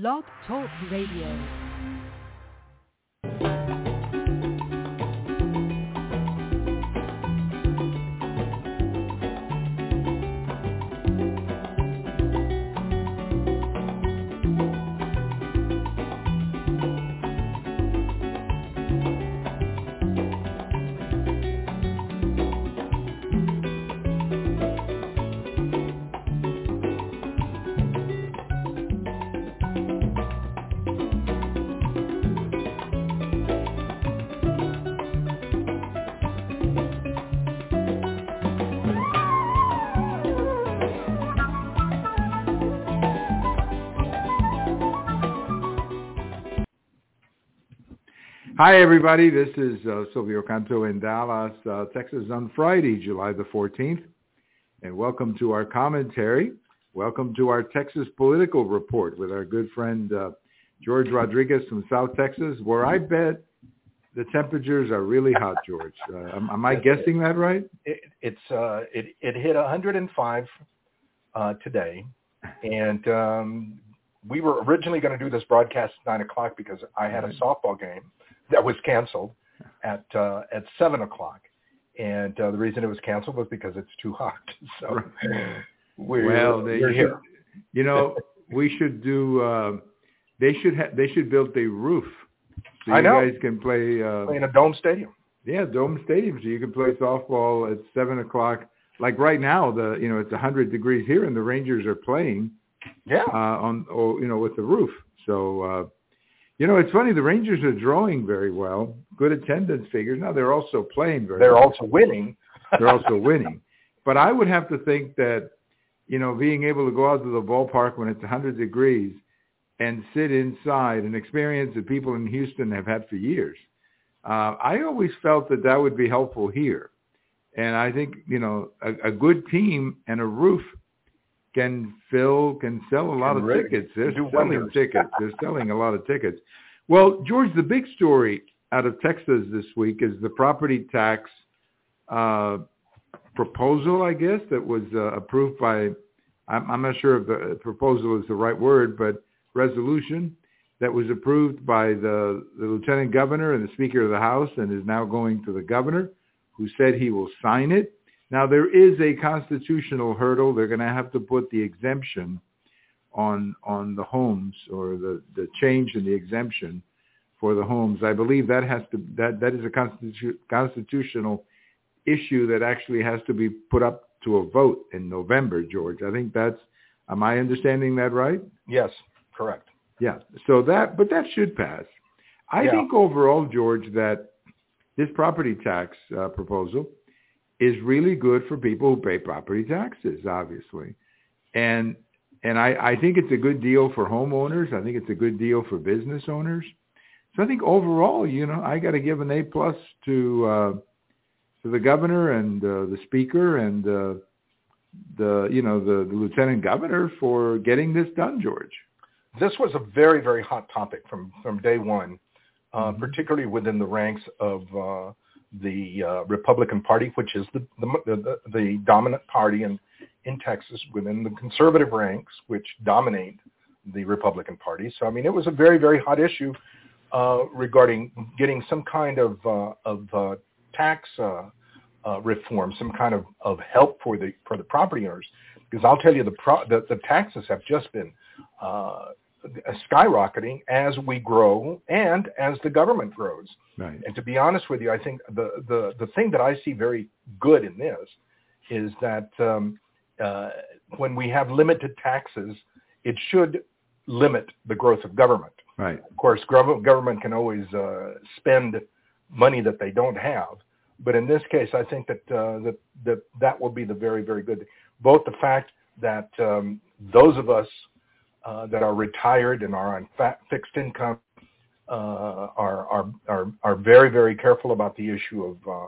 Blog Talk Radio. Hi, everybody. This is uh, Silvio Canto in Dallas, uh, Texas on Friday, July the 14th. And welcome to our commentary. Welcome to our Texas Political Report with our good friend uh, George Rodriguez from South Texas, where I bet the temperatures are really hot, George. Uh, am, am, I guessing that right? It, it's uh, it, it hit 105 uh, today, and um, we were originally going to do this broadcast at 9 o'clock because I had a softball game that was canceled at uh, at seven o'clock, and uh, the reason it was canceled was because it's too hot. So we're, well, they we're here. You know, we should do. Uh, they should ha- they should build a roof so I you know. guys can play. Uh, in a dome stadium. yeah, dome stadium, so you can play softball at seven o'clock. Like right now, the you know it's a hundred degrees here, and the Rangers are playing Yeah. uh, on or you know with the roof. So uh, you know it's funny. The Rangers are drawing very well, good attendance figures. Now they're also playing very. They're well. also winning. they're also winning. But I would have to think that you know being able to go out to the ballpark when it's 100 degrees and sit inside and experience that people in Houston have had for years. Uh, I always felt that that would be helpful here. And I think, you know, a, a good team and a roof can fill, can sell a lot of tickets. They're selling wonders. tickets. They're selling a lot of tickets. Well, George, the big story out of Texas this week is the property tax uh, proposal, I guess, that was uh, approved by, I'm, I'm not sure if the proposal is the right word, but resolution that was approved by the, the lieutenant governor and the speaker of the house and is now going to the governor who said he will sign it. Now there is a constitutional hurdle. They're going to have to put the exemption on on the homes or the, the change in the exemption for the homes. I believe that has to that that is a constitu- constitutional issue that actually has to be put up to a vote in November, George. I think that's am I understanding that right? Yes, correct. Yeah. So that, but that should pass. I Yeah. think overall, George, that this property tax uh, proposal is really good for people who pay property taxes, obviously, and and I, I think it's a good deal for homeowners. I think it's a good deal for business owners. So I think overall, you know, I got to give an A plus to uh, to the governor and uh, the speaker and uh, the you know the, the lieutenant governor for getting this done, George. This was a very, very hot topic from, from day one, uh, Mhm. particularly within the ranks of uh, the uh, Republican Party, which is the, the, the, the dominant party in, in Texas within the conservative ranks, which dominate the Republican Party. So, I mean, it was a very, very hot issue uh, regarding getting some kind of, uh, of uh, tax uh, uh, reform, some kind of, of help for the, for the property owners. Because I'll tell you, the, pro- the, the taxes have just been uh, skyrocketing as we grow and as the government grows. Right. And to be honest with you, I think the, the, the thing that I see very good in this is that um, uh, when we have limited taxes, it should limit the growth of government. Right. Of course, gov- government can always uh, spend money that they don't have. But in this case, I think that, uh, that, that that will be the very, very good. Both the fact that um, those of us uh, that are retired and are on fa- fixed income uh, are, are, are, are very, very careful about the issue of uh,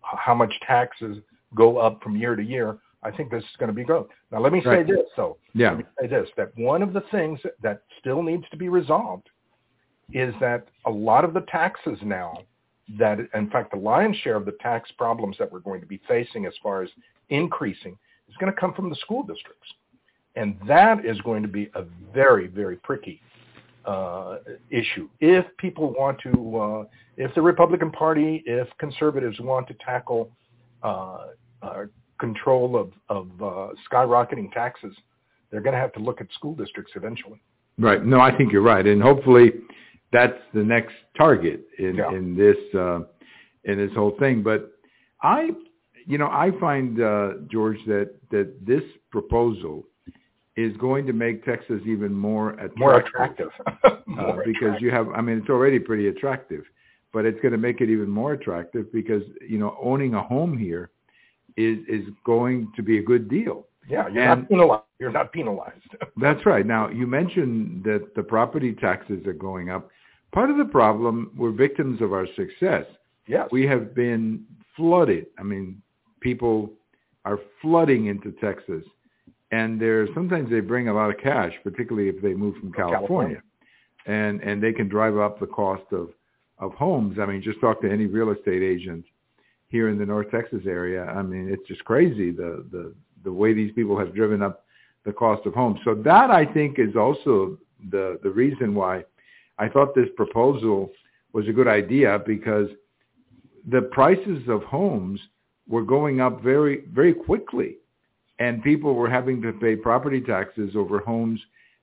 how much taxes go up from year to year. I think this is going to be good. Now, let me say Right. this, though. Yeah. Let me say this, that one of the things that still needs to be resolved is that a lot of the taxes now that, in fact, the lion's share of the tax problems that we're going to be facing as far as increasing is going to come from the school districts. And that is going to be a very, very pricky uh, issue. If people want to, uh, if the Republican Party, if conservatives want to tackle uh, uh, control of, of uh, skyrocketing taxes, they're going to have to look at school districts eventually. Right. No, I think you're right, and hopefully that's the next target in Yeah. in this uh, in this whole thing. But I, you know, I find uh, George that that this proposal is going to make Texas even more attractive. More attractive. uh, because attractive. you have, I mean, it's already pretty attractive, but it's going to make it even more attractive because you know owning a home here is is going to be a good deal. yeah, you're and- not penalized. You're not penalized. That's right. Now you mentioned that the property taxes are going up. Part of the problem we're victims of our success. yes. We have been flooded. I mean, people are flooding into Texas, and they're sometimes they bring a lot of cash, particularly if they move from From California, and and they can drive up the cost of of homes. I mean, just talk to any real estate agent here in the North Texas area. I mean, it's just crazy the the the way these people have driven up the cost of homes. So that I think is also the the reason why I thought this proposal was a good idea because the prices of homes were going up very very quickly and people were having to pay property taxes over homes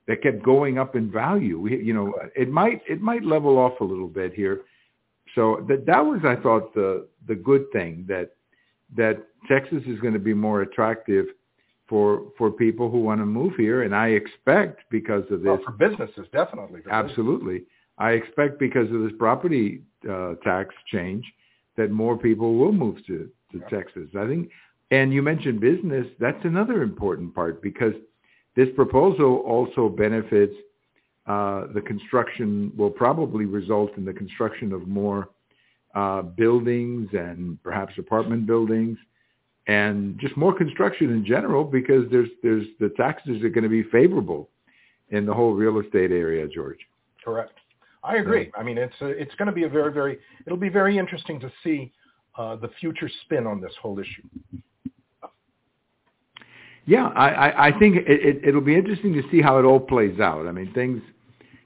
that kept going up in value. We, you know, it might it might level off a little bit here. So that that was I thought the the good thing that that Texas is going to be more attractive for for people who want to move here and I expect because of this Well, for businesses, definitely. For. Absolutely. I expect because of this property uh, tax change that more people will move to, to Yeah. Texas. I think, and you mentioned business. That's another important part because this proposal also benefits uh, the construction, will probably result in the construction of more uh, buildings and perhaps apartment buildings and just more construction in general because there's, there's the taxes are going to be favorable in the whole real estate area, George. Correct. I agree. I mean, it's a, it's going to be a very, very, it'll be very interesting to see uh, the future spin on this whole issue. Yeah, I, I, I think it, it, it'll be interesting to see how it all plays out. I mean, things,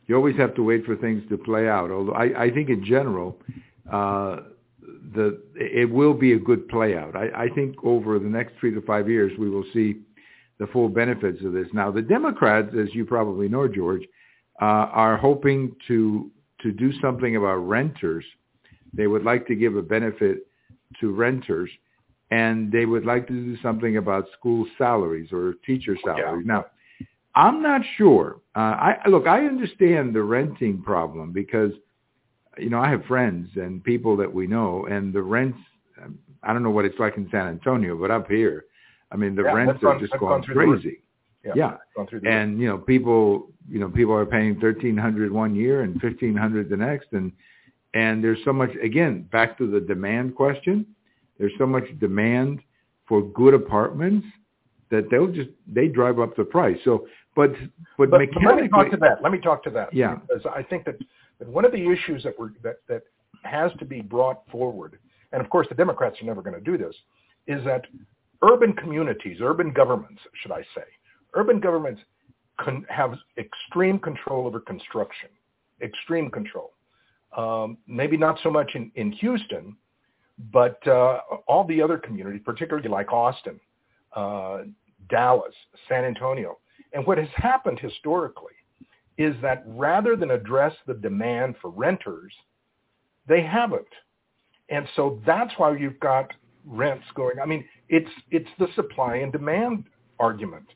you always have to wait for things to play out. Although I, I think in general, uh, the it will be a good play out. I, I think over the next three to five years, we will see the full benefits of this. Now, the Democrats, as you probably know, George, uh, are hoping to to do something about renters. They would like to give a benefit to renters, and they would like to do something about school salaries or teacher salaries. Now, I'm not sure. Uh, I look. I understand the renting problem because you know I have friends and people that we know, and the rents. um, I don't know what it's like in San Antonio, but up here, I mean, the Yeah, rents that's gone- are just going gone through the roof. crazy. Yeah. Yeah. Gone through the And you know, people, you know, people are paying thirteen hundred one year and fifteen hundred the next, and and there's so much. Again, back to the demand question. There's so much demand for good apartments that they'll just they drive up the price. So, but but, but, but mechanically, let me talk to that. Let me talk to that. Yeah. Because I think that, that one of the issues that we're, that, that has to be brought forward, and of course the Democrats are never going to do this, is that urban communities, urban governments, should I say, urban governments con- have extreme control over construction, extreme control. Um, maybe not so much in, in Houston, but uh, all the other communities, particularly like Austin, uh, Dallas, San Antonio. And what has happened historically is that rather than address the demand for renters, they haven't. And so that's why you've got rents going. I mean, it's it's the supply and demand argument,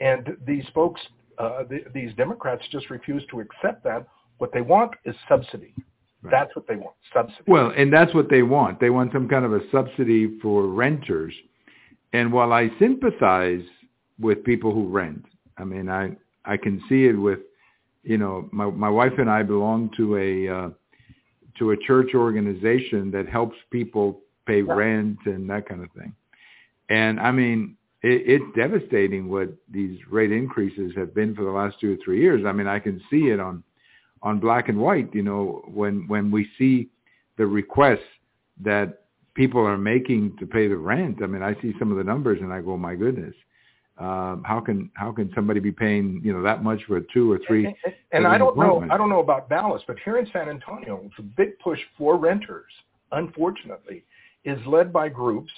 and these folks, uh, the, these Democrats, just refuse to accept that. What they want is subsidy. Right. That's what they want, subsidy. Well, and that's what they want. They want some kind of a subsidy for renters. And while I sympathize with people who rent, I mean, I I can see it with, you know, my my wife and I belong to a uh, to a church organization that helps people pay Yeah. rent and that kind of thing. And I mean, it, it's devastating what these rate increases have been for the last two or three years. I mean, I can see it on on black and white. You know, when when we see the requests that people are making to pay the rent. I mean, I see some of the numbers and I go, my goodness. Um, how can how can somebody be paying you know that much for a two or three? And, and, and I don't know I don't know about Dallas, but here in San Antonio, the big push for renters, unfortunately, is led by groups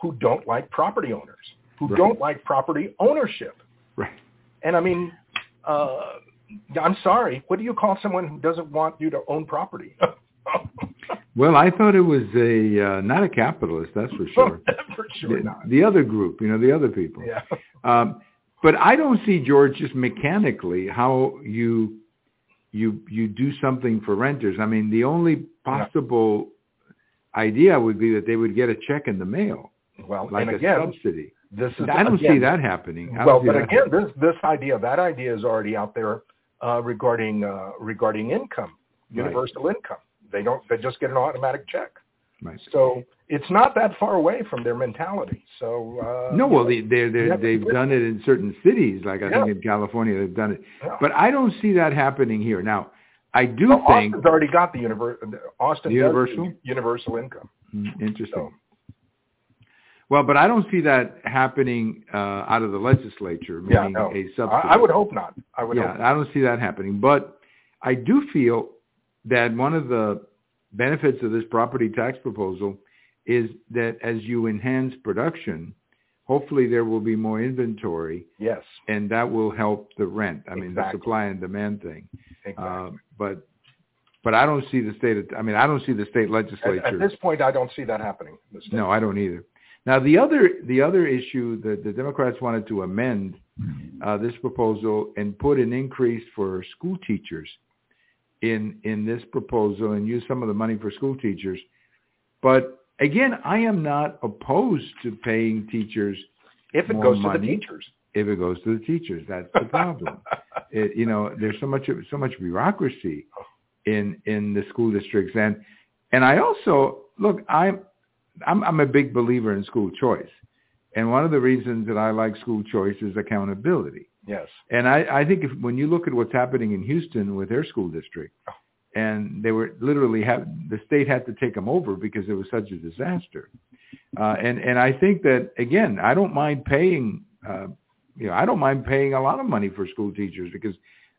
who don't like property owners, who Right. don't like property ownership. Right. And I mean, uh, I'm sorry, what do you call someone who doesn't want you to own property? Well, I thought it was a uh, not a capitalist, that's for sure. For sure the, not. the other group, you know, the other people. Yeah. Um, but I don't see George just mechanically how you you you do something for renters. I mean, the only possible idea would be that they would get a check in the mail, Well, like and a again, subsidy. this is I don't again, see that happening. I Well, but again, happening. this this idea, that idea is already out there uh, regarding uh, regarding income, Right. universal income. They don't. They just get an automatic check. right. So it's not that far away from their mentality. So uh, No, well, they they you they have to they've done it in certain cities, like I Yeah. think in California they've done it. yeah. But I don't see that happening here. Now, I do Well, think Austin's already got the univer- Austin universal? universal income. Mm, interesting. So Well, but I don't see that happening uh, out of the legislature, yeah, no, a subsidy. I, I would hope not. I would yeah. I don't see that happening. But I do feel that one of the benefits of this property tax proposal is that as you enhance production, hopefully there will be more inventory, Yes, and that will help the rent. I mean, the supply and demand thing. exactly. Uh, but but I don't see the state. Of, I mean, I don't see the state at, legislature. at this point, I don't see that happening. in the state. No, I don't either. Now the other the other issue that the Democrats wanted to amend uh, this proposal and put an increase for school teachers in in this proposal and use some of the money for school teachers. But again, I am not opposed to paying teachers if it goes to the teachers. if it goes to the teachers. That's the problem. it, you know, there's so much so much bureaucracy in in the school districts, and and I also look. I'm I'm I'm a big believer in school choice, and one of the reasons that I like school choice is accountability. yes. And I, I think if when you look at what's happening in Houston with their school district, and they were literally have the state had to take them over because it was such a disaster. Uh, and and I think that again, I don't mind paying. Uh, you know, I don't mind paying a lot of money for school teachers because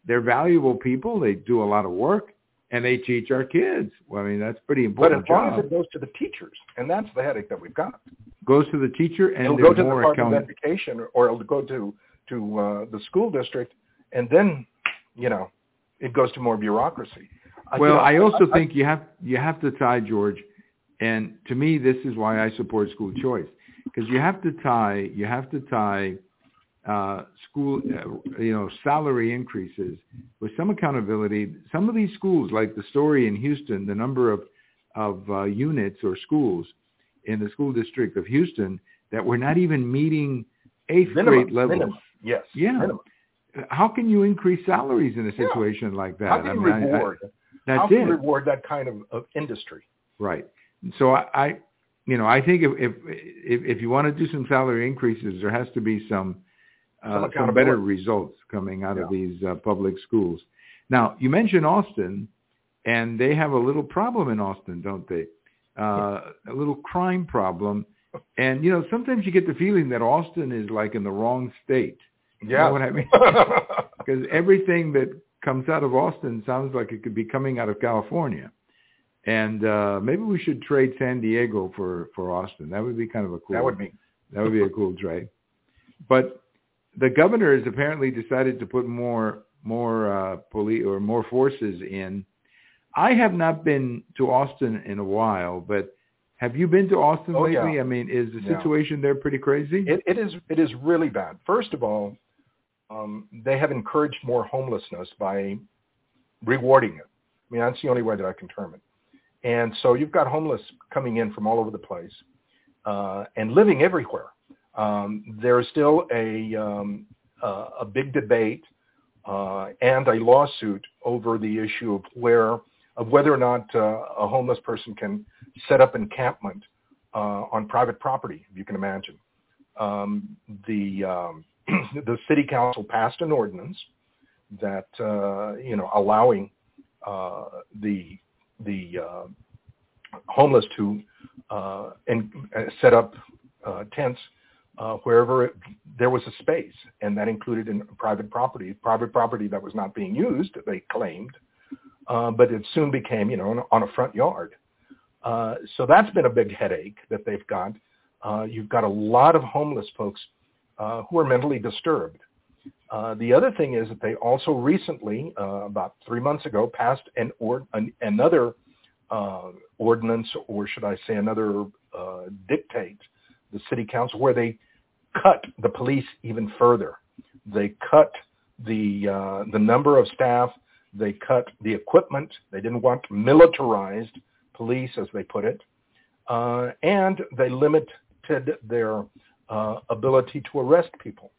they're valuable people. They do a lot of work and they teach our kids. Well, I mean, that's pretty important. But as long job. as it goes to the teachers, and that's the headache that we've got. goes to the teacher and it'll go to the Department of Education, or it'll go to to uh, the school district, and then you know it goes to more bureaucracy. Uh, you Well, know, I also think you have you have to tie George, and to me, this is why I support school choice because you have to tie you have to tie uh, school uh, you know salary increases with some accountability. Some of these schools, like the story in Houston, the number of of uh, units or schools in the school district of Houston that were not even meeting eighth minimum, grade levels. minimum, yes, Yeah. minimum. How can you increase salaries in a Yeah. situation like that? How can you I mean, I- I- reward? that's how can it. reward that kind of, of industry? Right. So I, I you know, I think if, if if you want to do some salary increases, there has to be Some uh, some better results coming out of these uh, public schools. Now, you mentioned Austin, and they have a little problem in Austin, don't they? Uh, a little crime problem. And you know, sometimes you get the feeling that Austin is like in the wrong state. You Yeah. know what I mean? Because everything that comes out of Austin sounds like it could be coming out of California. And uh, maybe we should trade San Diego for, for Austin. That would be kind of a cool. that would be that would be a cool trade. But the governor has apparently decided to put more more uh, police or more forces in. I have not been to Austin in a while, but have you been to Austin Oh, lately? yeah. I mean, is the Yeah. situation there pretty crazy? It, it is it is really bad. First of all, um, they have encouraged more homelessness by rewarding it. I mean, that's the only way that I can term it. And so you've got homeless coming in from all over the place uh, and living everywhere. Um, there is still a um, uh, a big debate uh, and a lawsuit over the issue of where of whether or not uh, a homeless person can set up encampment uh, on private property. If you can imagine, um, the um, the city council passed an ordinance that uh, you know allowing uh, the the homeless to set up tents uh, wherever it, there was a space, and that included in private property, private property that was not being used, they claimed, uh, but it soon became, you know, on, on a front yard. Uh, so that's been a big headache that they've got. Uh, you've got a lot of homeless folks uh, who are mentally disturbed. Uh, the other thing is that they also recently, uh, about three months ago, passed an or, an, another uh, ordinance, or should I say another uh, dictate, the city council, where they cut the police even further. They cut the uh, the number of staff. They cut the equipment. They didn't want militarized police, as they put it, uh, and they limited their uh, ability to arrest people.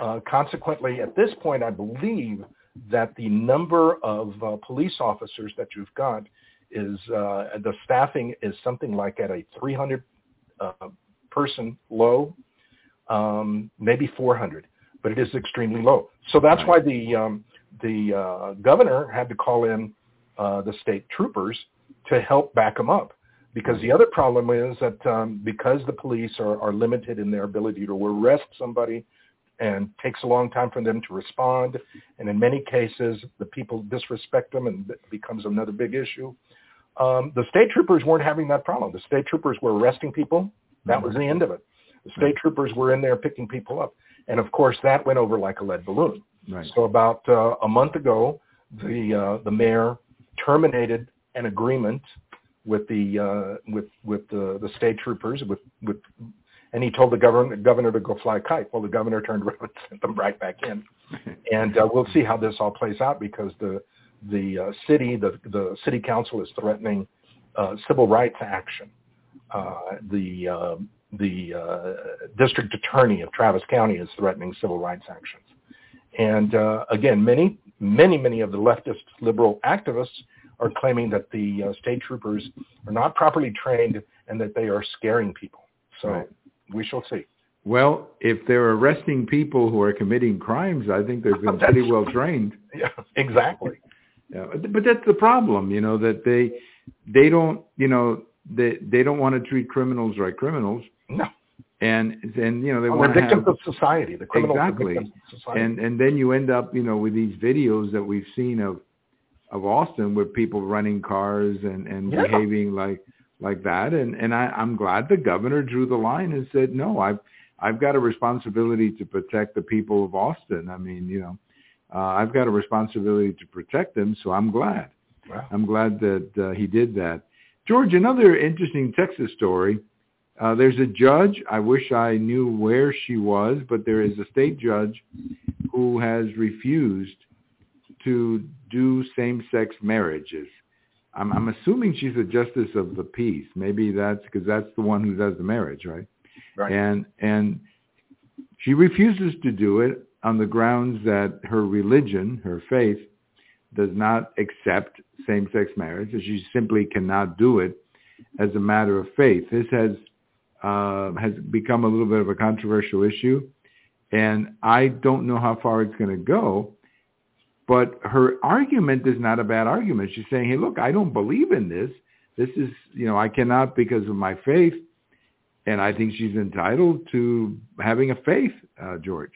Uh, consequently, at this point, I believe that the number of uh, police officers that you've got is uh, the staffing is something like at a 300 uh, person low, um, maybe 400, but it is extremely low. So that's why the um, the uh, governor had to call in uh, the state troopers to help back them up. Because the other problem is that um, because the police are, are limited in their ability to arrest somebody and takes a long time for them to respond, and in many cases the people disrespect them and it becomes another big issue. Um, the state troopers weren't having that problem. The state troopers were arresting people. That was the end of it. The state troopers were in there picking people up. And of course, that went over like a lead balloon. Right. So about uh, a month ago, the uh, the mayor terminated an agreement with the uh, with with the, the state troopers with with and he told the governor governor to go fly a kite. Well, the governor turned around and sent them right back in, and uh, we'll see how this all plays out because the the uh, city, the, the city council is threatening uh, civil rights action. Uh, the uh, the uh, district attorney of Travis County is threatening civil rights actions. And uh, again, many, many, many of the leftist liberal activists are claiming that the uh, state troopers are not properly trained and that they are scaring people. So right. we shall see. Well, if they're arresting people who are committing crimes, I think they've been pretty well trained. Yeah, exactly. Yeah, but that's the problem, you know, that they they don't, you know, they they don't want to treat criminals like criminals. No. And and you know they well, want to victims have, of society. The criminals exactly. And and then you end up, you know, with these videos that we've seen of of Austin with people running cars and and yeah. behaving like like that. And and I, I'm glad the governor drew the line and said, no, I've I've got a responsibility to protect the people of Austin. I mean, you know, uh, I've got a responsibility to protect them, so I'm glad. Wow. I'm glad that uh, he did that. George, another interesting Texas story. Uh, there's a judge. I wish I knew where she was, but there is a state judge who has refused to do same-sex marriages. I'm, I'm assuming she's a justice of the peace. Maybe that's because that's the one who does the marriage, right? Right. And and she refuses to do it on the grounds that her religion, her faith, does not accept same-sex marriage, and she simply cannot do it as a matter of faith. This has uh, has become a little bit of a controversial issue, and I don't know how far it's going to go. But her argument is not a bad argument. She's saying, "Hey, look, I don't believe in this. This is, you know, I cannot because of my faith, and I think she's entitled to having a faith, uh, George."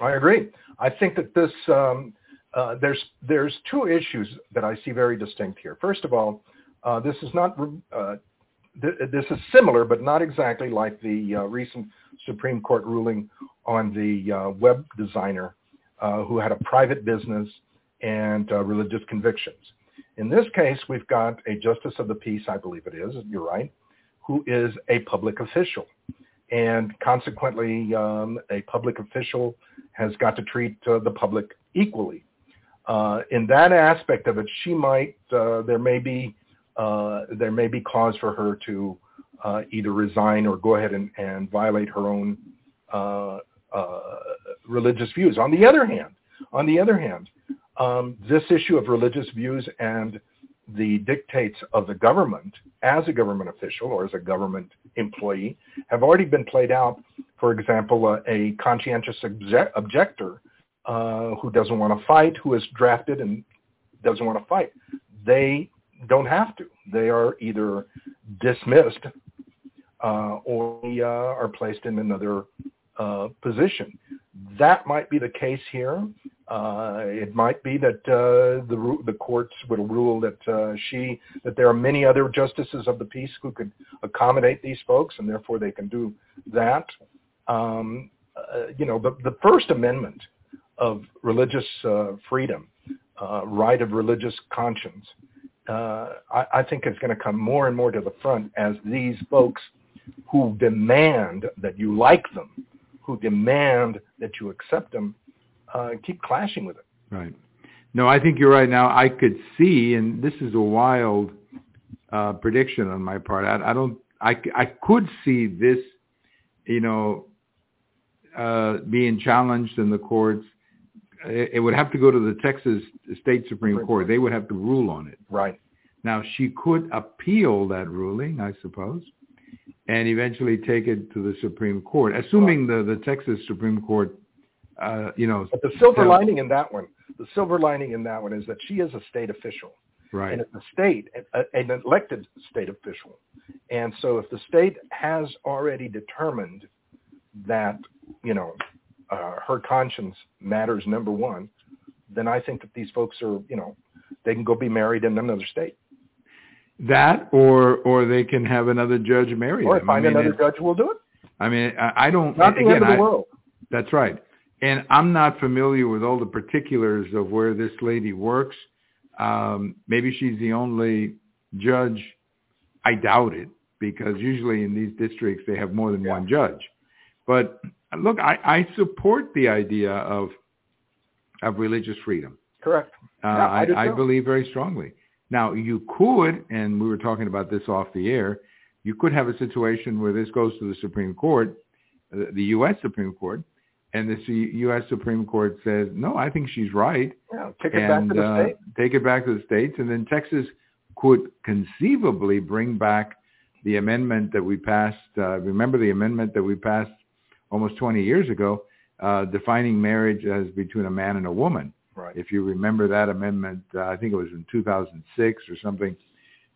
I agree. I think that this um, uh, there's there's two issues that I see very distinct here. First of all, uh, this is not uh, th- this is similar, but not exactly like the uh, recent Supreme Court ruling on the uh, web designer uh, who had a private business and religious convictions. In this case, we've got a justice of the peace, I believe it is. You're right, who is a public official and consequently, um, a public official has got to treat uh, the public equally. Uh, in that aspect of it, she might uh, there may be uh, there may be cause for her to uh, either resign or go ahead and, and violate her own uh, religious views. On the other hand, on the other hand, um, this issue of religious views and the dictates of the government as a government official or as a government employee have already been played out. For example, uh, a conscientious obje- objector uh, who doesn't want to fight, who is drafted and doesn't want to fight, they don't have to. They are either dismissed uh, or uh, are placed in another uh, position. That might be the case here. Uh, it might be that uh, the the courts will rule that uh, she that there are many other justices of the peace who could accommodate these folks, and therefore they can do that. Um, you know, the the First Amendment of religious freedom, right of religious conscience, I, I think is going to come more and more to the front as these folks who demand that you like them, who demand that you accept them, uh, keep clashing with it. Right. No, I think you're right. Now I could see, and this is a wild uh, prediction on my part. I, I don't. I, I could see this, you know, uh, being challenged in the courts. It, would have to go to the Texas State Supreme Court. They would have to rule on it. Right. Now she could appeal that ruling, I suppose, and eventually take it to the Supreme Court, assuming the the Texas Supreme Court uh, you know. But the silver lining in that one, the silver lining in that one is that she is a state official. Right. And it's a state, an elected state official. And so if the state has already determined that, you know, uh, her conscience matters number one, then I think that these folks are, you know, they can go be married in another state. That, or or they can have another judge marry or them. find I mean, another judge will do it. I mean, I, I don't. Not the again, end of the I, world. That's right. And I'm not familiar with all the particulars of where this lady works. Um, maybe she's the only judge. I doubt it because usually in these districts they have more than Yeah. one judge. But look, I, I support the idea of of religious freedom. Correct. Uh, I I, I believe very strongly. Now, you could, and we were talking about this off the air, you could have a situation where this goes to the Supreme Court, uh, the U.S. Supreme Court, and the U.S. Supreme Court says, no, I think she's right, Yeah, kick it back and to the uh, state. take it back to the states, and then Texas could conceivably bring back the amendment that we passed. Uh, remember the amendment that we passed almost 20 years ago, uh, defining marriage as between a man and a woman. Right. If you remember that amendment, uh, I think it was in 2006 or something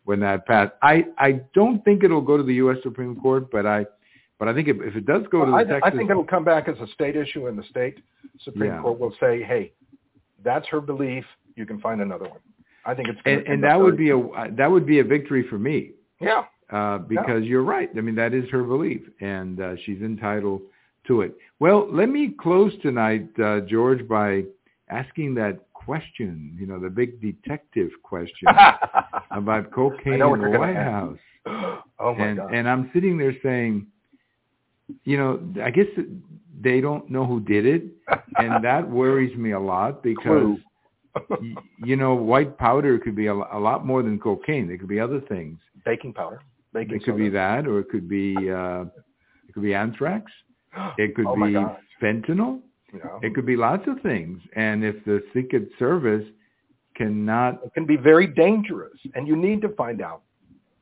when that passed. I, I don't think it'll go to the U.S. Supreme Court, but I but I think if, if it does go to the I, Texas, I think it'll come back as a state issue, and the state Supreme Yeah. Court will say, "Hey, that's her belief. You can find another one." I think it's and, and that would be a that would be a victory for me yeah. uh, because you're right. I mean that is her belief, and uh, she's entitled to it. Well, let me close tonight, uh, George, by asking that question. You know, the big detective question about cocaine I know what in the White. House. oh my and God. and I'm sitting there saying, you know, I guess they don't know who did it, and that worries me a lot because you know, white powder could be a, a lot more than cocaine. There could be other things. baking powder. Baking It could be that, or it could be uh, it could be anthrax. It could oh be fentanyl. Yeah. It could be lots of things. And if the Secret Service cannot, It can be very dangerous, and you need to find out.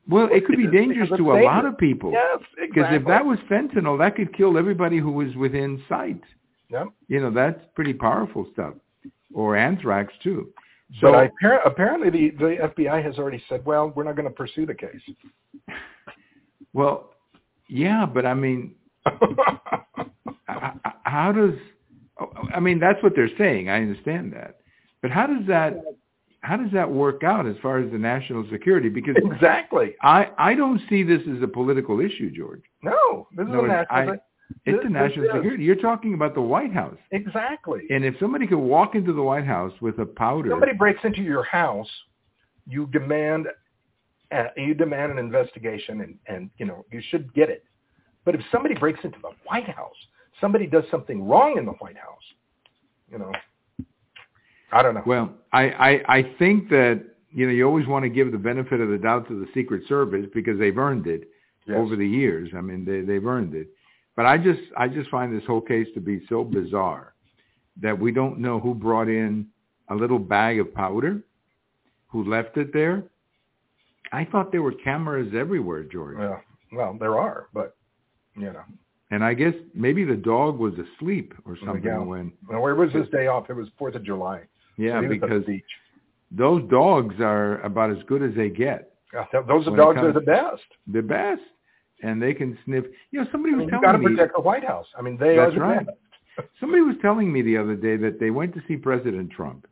well, it could be dangerous to a lot of people. Yes, exactly. Because if that was fentanyl, that could kill everybody who was within sight. Yep. You know, that's pretty powerful stuff. Or anthrax too. So but I, appar- apparently the, the FBI has already said, well, we're not going to pursue the case. well, yeah, but I mean, how does? I mean, that's what they're saying. I understand that, but how does that? How does that work out as far as the national security? Because exactly. I I don't see this as a political issue, George. No, this is No, a national I- It's This- this national is. security. You're talking about the White House, Exactly. and if somebody could walk into the White House with a powder, somebody breaks into your house, you demand uh, you demand an investigation, and and you know you should get it. But if somebody breaks into the White House, somebody does something wrong in the White House, you know, I don't know. Well, I, I, I think that, you know, you always want to give the benefit of the doubt to the Secret Service because they've earned it Yes. over the years. I mean, they, they've earned it. But I just, I just find this whole case to be so bizarre that we don't know who brought in a little bag of powder, who left it there. I thought there were cameras everywhere, George. Well, well, there are, but you know, And I guess maybe the dog was asleep or something go. when, well, where was his day off? It was Fourth of July. yeah, the because those dogs are about as good as they get. Yeah, those it dogs are the best. the best. and they can sniff. You know, somebody I was mean, you got to telling me. protect the White House. I mean, they are That's the right. best. Somebody was telling me the other day that they went to see President Trump,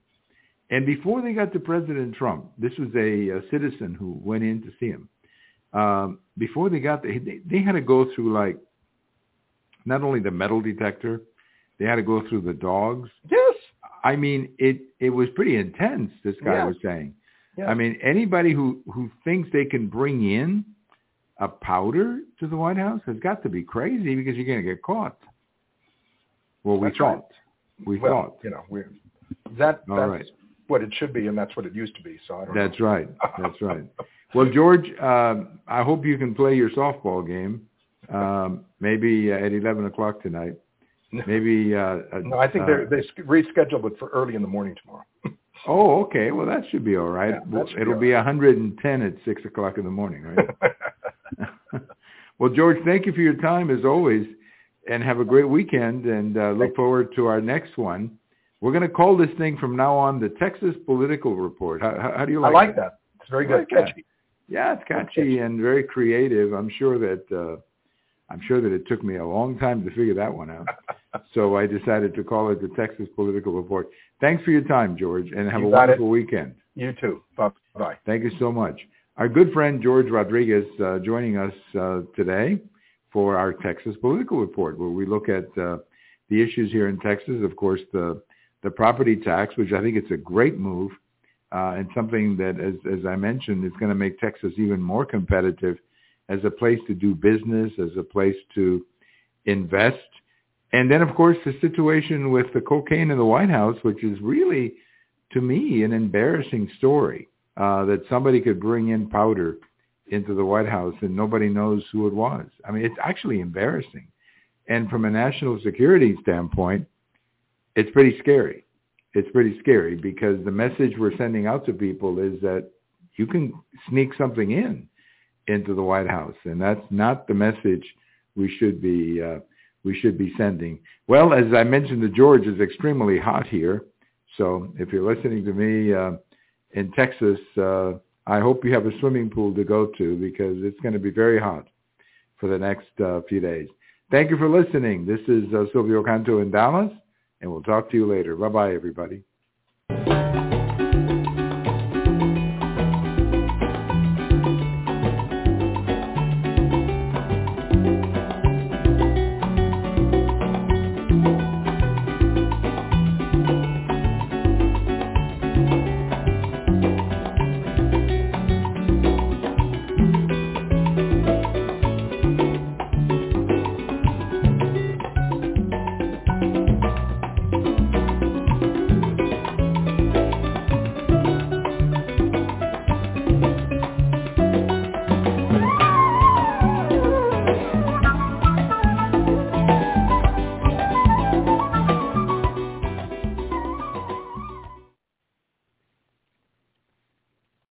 and before they got to President Trump, this was a, a citizen who went in to see him. Um, before they got there, they, they had to go through like not only the metal detector, they had to go through the dogs. Yes. I mean, it it was pretty intense. This guy was saying. I mean, anybody who who thinks they can bring in a powder to the White House has got to be crazy because you're going to get caught. Well, we That's right. thought. We well, thought. you know, we're that that's right. what it should be, and that's what it used to be. So I don't That's know. right. That's right. Well, George, um, I hope you can play your softball game. Um, maybe uh, at eleven o'clock tonight. Maybe. Uh, uh, No, I think uh, they're, they rescheduled it for early in the morning tomorrow. Oh, okay. Well, that should be all right. Yeah, be It'll all be 110 at six o'clock in the morning, right? well, George, thank you for your time as always, and have a great weekend. And uh, look forward to our next one. We're going to call this thing from now on the Texas Political Report. How, how, do you like? I like? like that. It's very good. like that. Catchy. Yeah, it's catchy and very creative. I'm sure that uh, I'm sure that it took me a long time to figure that one out. so I decided to call it the Texas Political Report. Thanks for your time, George, and have You a got it. wonderful weekend. You too. Bye bye. Thank you so much. Our good friend George Rodriguez uh, joining us uh, today for our Texas Political Report, where we look at uh, the issues here in Texas. Of course, the the property tax, which I think it's a great move, uh, and something that, as as I mentioned, is going to make Texas even more competitive as a place to do business, as a place to invest. And then, of course, the situation with the cocaine in the White House, which is really, to me, an embarrassing story uh, that somebody could bring in powder into the White House and nobody knows who it was. I mean, it's actually embarrassing. And from a national security standpoint, it's pretty scary. It's pretty scary because the message we're sending out to people is that you can sneak something in into the White House, and that's not the message we should be uh, we should be sending. Well, as I mentioned the George, is extremely hot here. So if you're listening to me uh, in Texas, uh, I hope you have a swimming pool to go to because it's going to be very hot for the next uh, few days. Thank you for listening. This is uh, Silvio Canto in Dallas, and we'll talk to you later. Bye-bye, everybody.